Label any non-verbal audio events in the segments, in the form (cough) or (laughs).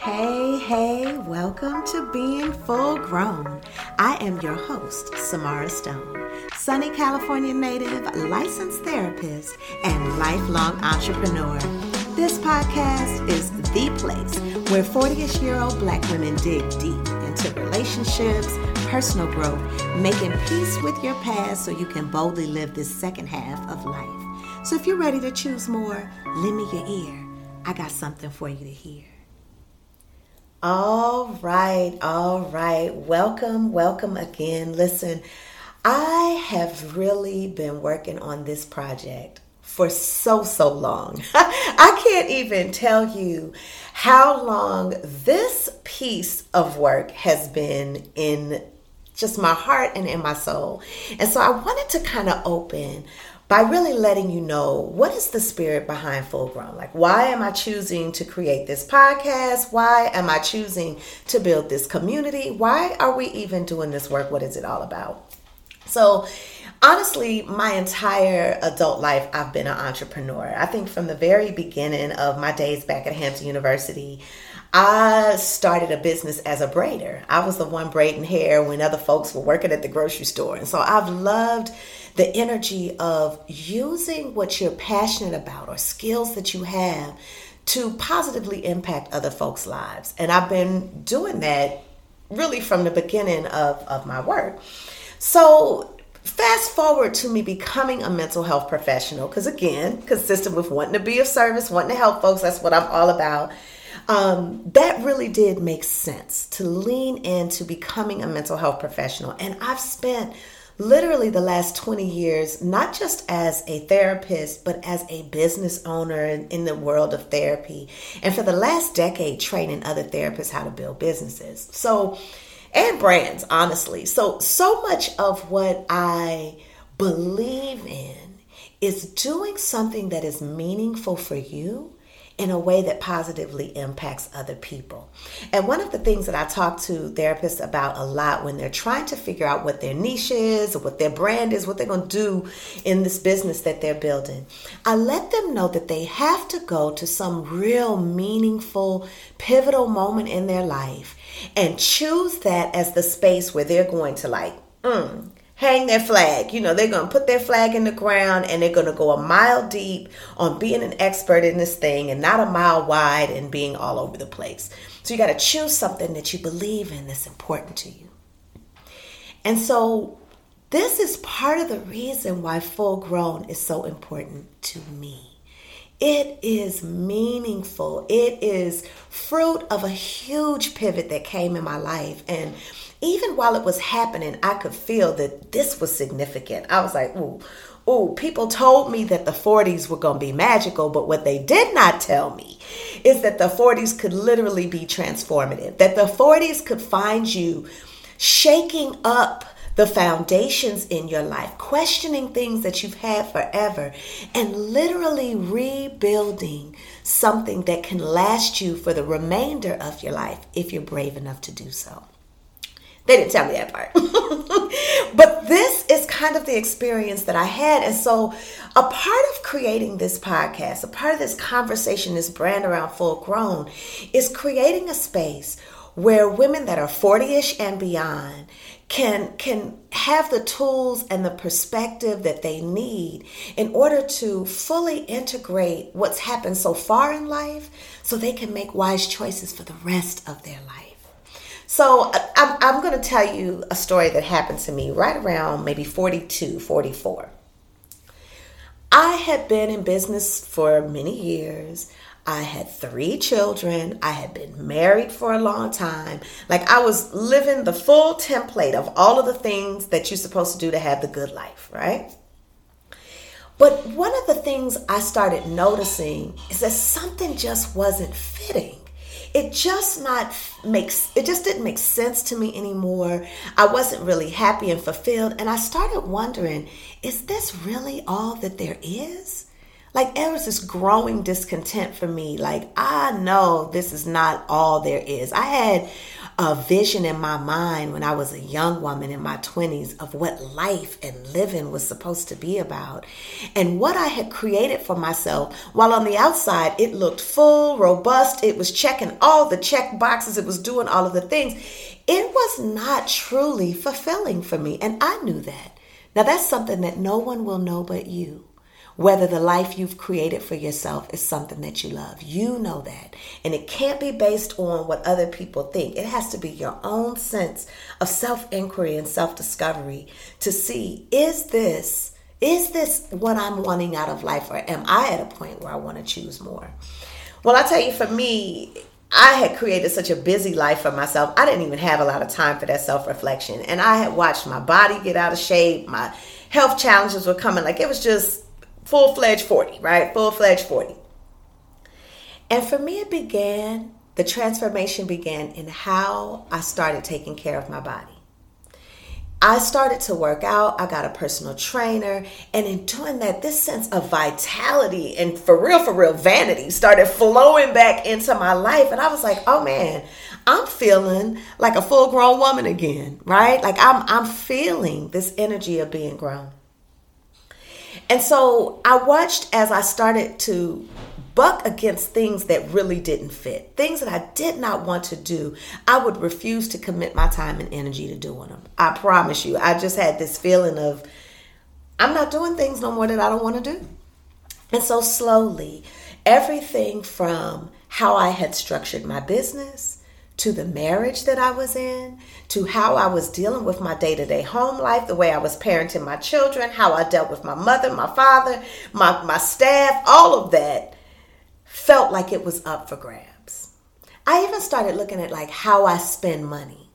Hey, hey, welcome to Being Full Grown. I am your host, Samara Stone, sunny California native, licensed therapist, and lifelong entrepreneur. This podcast is the place where 40 ish year old black women dig deep into relationships, personal growth, making peace with your past so you can boldly live this second half of life. So if you're ready to choose more, lend me your ear. I got something for you to hear. All right, all right. Welcome, welcome again. Listen, I have really been working on this project for so, so long. (laughs) I can't even tell you how long this piece of work has been in just my heart and in my soul. And so I wanted to kind of open by really letting you know what is the spirit behind full grown? Like why am i choosing to create this podcast? Why am i choosing to build this community? Why are we even doing this work? What is it all about? So honestly my entire adult life i've been an entrepreneur. I think from the very beginning of my days back at hampton university I started a business as a braider. I was the one braiding hair when other folks were working at the grocery store. And so I've loved the energy of using what you're passionate about or skills that you have to positively impact other folks' lives. And I've been doing that really from the beginning of, of my work. So fast forward to me becoming a mental health professional, because again, consistent with wanting to be of service, wanting to help folks, that's what I'm all about. Um, that really did make sense to lean into becoming a mental health professional. And I've spent literally the last 20 years, not just as a therapist, but as a business owner in, the world of therapy. And for the last decade, training other therapists how to build businesses. So, and brands, honestly. So, so much of what I believe in is doing something that is meaningful for you in a way that positively impacts other people. And one of the things that I talk to therapists about a lot when they're trying to figure out what their niche is, or what their brand is, what they're going to do in this business that they're building, I let them know that they have to go to some real meaningful, pivotal moment in their life and choose that as the space where they're going to like, mm, hang their flag. You know, they're going to put their flag in the ground and they're going to go a mile deep on being an expert in this thing and not a mile wide and being all over the place. So you got to choose something that you believe in that's important to you. And so this is part of the reason why full grown is so important to me. It is meaningful. It is fruit of a huge pivot that came in my life. And even while it was happening, I could feel that this was significant. I was like, ooh, ooh, people told me that the 40s were going to be magical, but what they did not tell me is that the 40s could literally be transformative, that the 40s could find you shaking up the foundations in your life, questioning things that you've had forever, and literally rebuilding something that can last you for the remainder of your life if you're brave enough to do so. They didn't tell me that part. (laughs) but this is kind of the experience that I had. And so, a part of creating this podcast, a part of this conversation, this brand around full grown, is creating a space where women that are 40ish and beyond can can have the tools and the perspective that they need in order to fully integrate what's happened so far in life so they can make wise choices for the rest of their life. So I'm, I'm going to tell you a story that happened to me right around maybe 42, 44. I had been in business for many years. I had three children. I had been married for a long time. Like I was living the full template of all of the things that you're supposed to do to have the good life, right? But one of the things I started noticing is that something just wasn't fitting it just not makes it just didn't make sense to me anymore. I wasn't really happy and fulfilled and I started wondering, is this really all that there is? Like there was this growing discontent for me. Like I know this is not all there is. I had a vision in my mind when I was a young woman in my 20s of what life and living was supposed to be about and what I had created for myself. While on the outside, it looked full, robust, it was checking all the check boxes, it was doing all of the things. It was not truly fulfilling for me, and I knew that. Now, that's something that no one will know but you whether the life you've created for yourself is something that you love. You know that. And it can't be based on what other people think. It has to be your own sense of self inquiry and self discovery to see is this. Is this what I'm wanting out of life, or am I at a point where I want to choose more? Well, I tell you, for me, I had created such a busy life for myself. I didn't even have a lot of time for that self reflection. And I had watched my body get out of shape. My health challenges were coming. Like it was just full fledged 40, right? Full fledged 40. And for me, it began, the transformation began in how I started taking care of my body. I started to work out. I got a personal trainer. And in doing that, this sense of vitality and for real, for real vanity started flowing back into my life. And I was like, oh man, I'm feeling like a full grown woman again, right? Like I'm, I'm feeling this energy of being grown. And so I watched as I started to buck against things that really didn't fit, things that I did not want to do. I would refuse to commit my time and energy to doing them. I promise you. I just had this feeling of, I'm not doing things no more that I don't want to do. And so slowly, everything from how I had structured my business, to the marriage that I was in, to how I was dealing with my day to day home life, the way I was parenting my children, how I dealt with my mother, my father, my, my staff, all of that felt like it was up for grabs. I even started looking at like how I spend money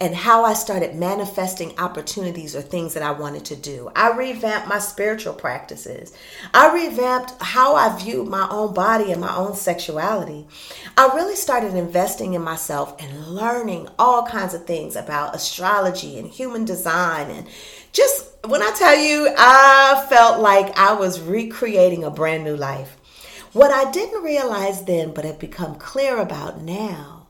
and how I started manifesting opportunities or things that I wanted to do. I revamped my spiritual practices. I revamped how I viewed my own body and my own sexuality. I really started investing in myself and learning all kinds of things about astrology and human design and just when I tell you, I felt like I was recreating a brand new life. What I didn't realize then, but have become clear about now,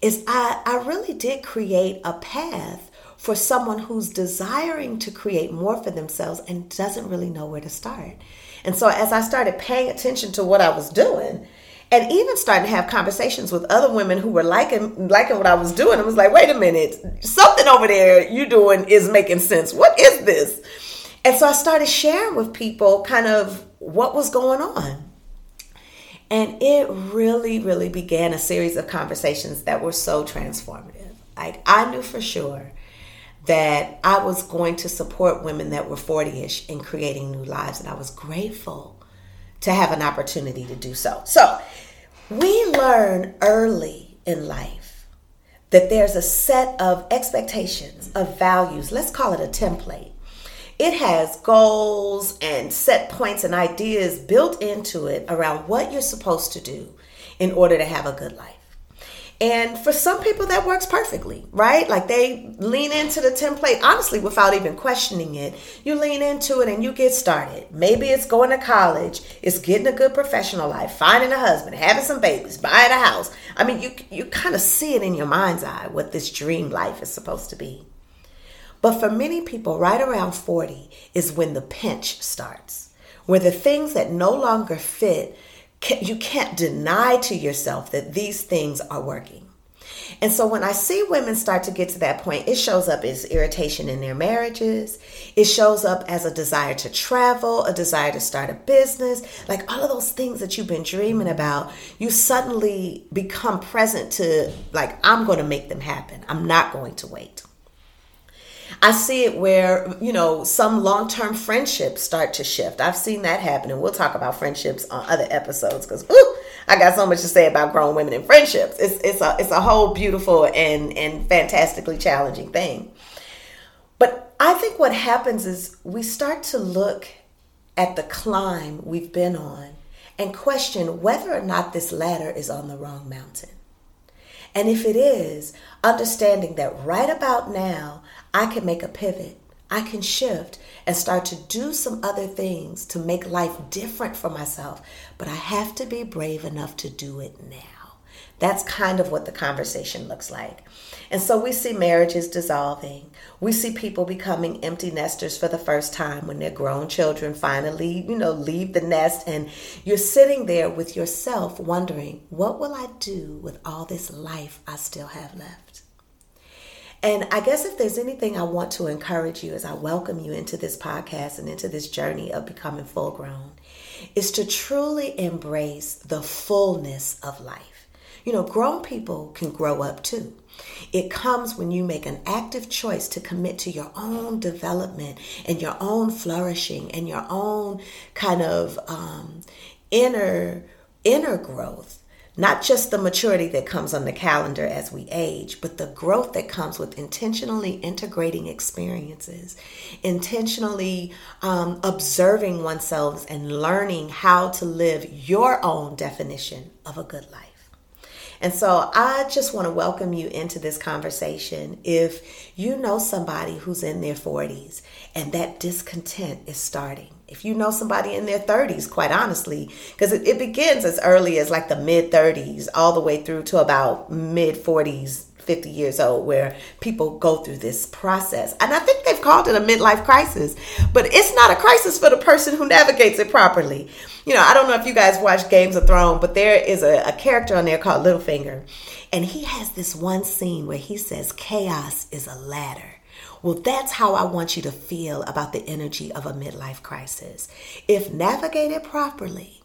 is I, I really did create a path for someone who's desiring to create more for themselves and doesn't really know where to start. And so as I started paying attention to what I was doing, and even starting to have conversations with other women who were liking liking what I was doing, I was like, wait a minute, something over there you doing is making sense. What is this? And so I started sharing with people kind of what was going on. And it really, really began a series of conversations that were so transformative. Like, I knew for sure that I was going to support women that were 40 ish in creating new lives, and I was grateful to have an opportunity to do so. So, we learn early in life that there's a set of expectations, of values, let's call it a template, it has goals and set points and ideas built into it around what you're supposed to do in order to have a good life. And for some people, that works perfectly, right? Like they lean into the template, honestly, without even questioning it. You lean into it and you get started. Maybe it's going to college, it's getting a good professional life, finding a husband, having some babies, buying a house. I mean, you, you kind of see it in your mind's eye what this dream life is supposed to be. But for many people, right around 40 is when the pinch starts, where the things that no longer fit, you can't deny to yourself that these things are working. And so when I see women start to get to that point, it shows up as irritation in their marriages. It shows up as a desire to travel, a desire to start a business, like all of those things that you've been dreaming about. You suddenly become present to, like, I'm going to make them happen. I'm not going to wait. I see it where, you know, some long term friendships start to shift. I've seen that happen, and we'll talk about friendships on other episodes because, ooh, I got so much to say about grown women and friendships. It's, it's, a, it's a whole beautiful and, and fantastically challenging thing. But I think what happens is we start to look at the climb we've been on and question whether or not this ladder is on the wrong mountain. And if it is, understanding that right about now, I can make a pivot. I can shift and start to do some other things to make life different for myself. But I have to be brave enough to do it now. That's kind of what the conversation looks like. And so we see marriages dissolving. We see people becoming empty nesters for the first time when their grown children finally, you know, leave the nest and you're sitting there with yourself wondering, what will I do with all this life I still have left? And I guess if there's anything I want to encourage you as I welcome you into this podcast and into this journey of becoming full grown, is to truly embrace the fullness of life. You know, grown people can grow up too. It comes when you make an active choice to commit to your own development and your own flourishing and your own kind of um, inner inner growth. Not just the maturity that comes on the calendar as we age, but the growth that comes with intentionally integrating experiences, intentionally um, observing oneself and learning how to live your own definition of a good life. And so I just want to welcome you into this conversation. If you know somebody who's in their 40s and that discontent is starting, if you know somebody in their 30s, quite honestly, because it, it, begins as early as like the mid 30s, all the way through to about mid 40s, 50 years old where people go through this process. And I think they've called it a midlife crisis, but it's not a crisis for the person who navigates it properly. You know, I don't know if you guys watch Games of Thrones, but there is a, a character on there called Littlefinger. And he has this one scene where he says, Chaos is a ladder. Well, that's how I want you to feel about the energy of a midlife crisis. If navigated properly,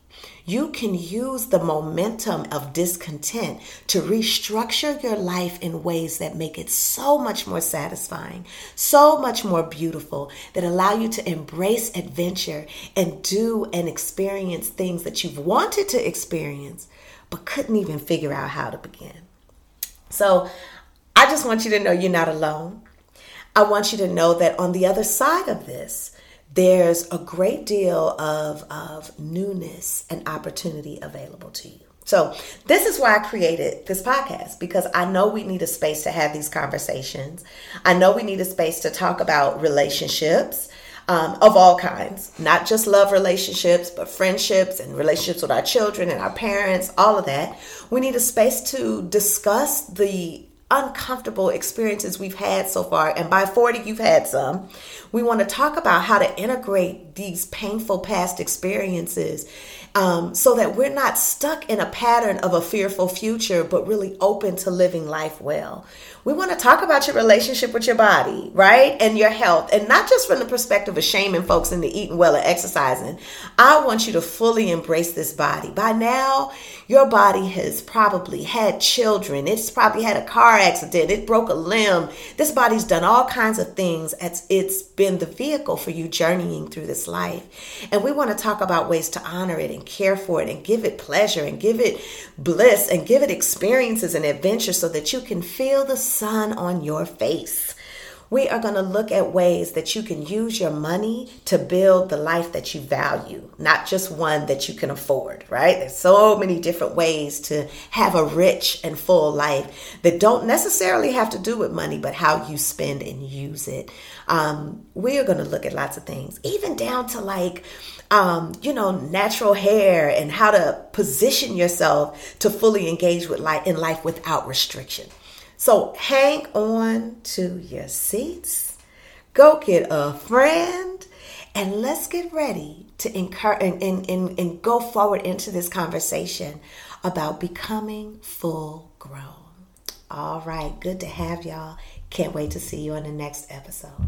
you can use the momentum of discontent to restructure your life in ways that make it so much more satisfying, so much more beautiful, that allow you to embrace adventure and do and experience things that you've wanted to experience but couldn't even figure out how to begin. So, I just want you to know you're not alone. I want you to know that on the other side of this, there's a great deal of, of newness and opportunity available to you. So, this is why I created this podcast because I know we need a space to have these conversations. I know we need a space to talk about relationships um, of all kinds, not just love relationships, but friendships and relationships with our children and our parents, all of that. We need a space to discuss the uncomfortable experiences we've had so far, and by 40, you've had some, we want to talk about how to integrate these painful past experiences um, so that we're not stuck in a pattern of a fearful future, but really open to living life well. We want to talk about your relationship with your body, right? And your health, and not just from the perspective of shaming folks into eating well and exercising. I want you to fully embrace this body. By now, your body has probably had children, it's probably had a car accident, it broke a limb. This body's done all kinds of things it's been the vehicle for you journeying through this life. And we want to talk about ways to honor it and care for it and give it pleasure and give it bliss and give it experiences and adventure so that you can feel the sun on your face. We are going to look at ways that you can use your money to build the life that you value, not just one that you can afford, right? There's so many different ways to have a rich and full life that don't necessarily have to do with money, but how you spend and use it. Um, we are going to look at lots of things, even down to like, um, you know, natural hair and how to position yourself to fully engage with life in life without restriction. So hang on to your seats, go get a friend, and let's get ready to encourage and, and, and, and go forward into this conversation about becoming full grown. All right, good to have y'all. Can't wait to see you on the next episode.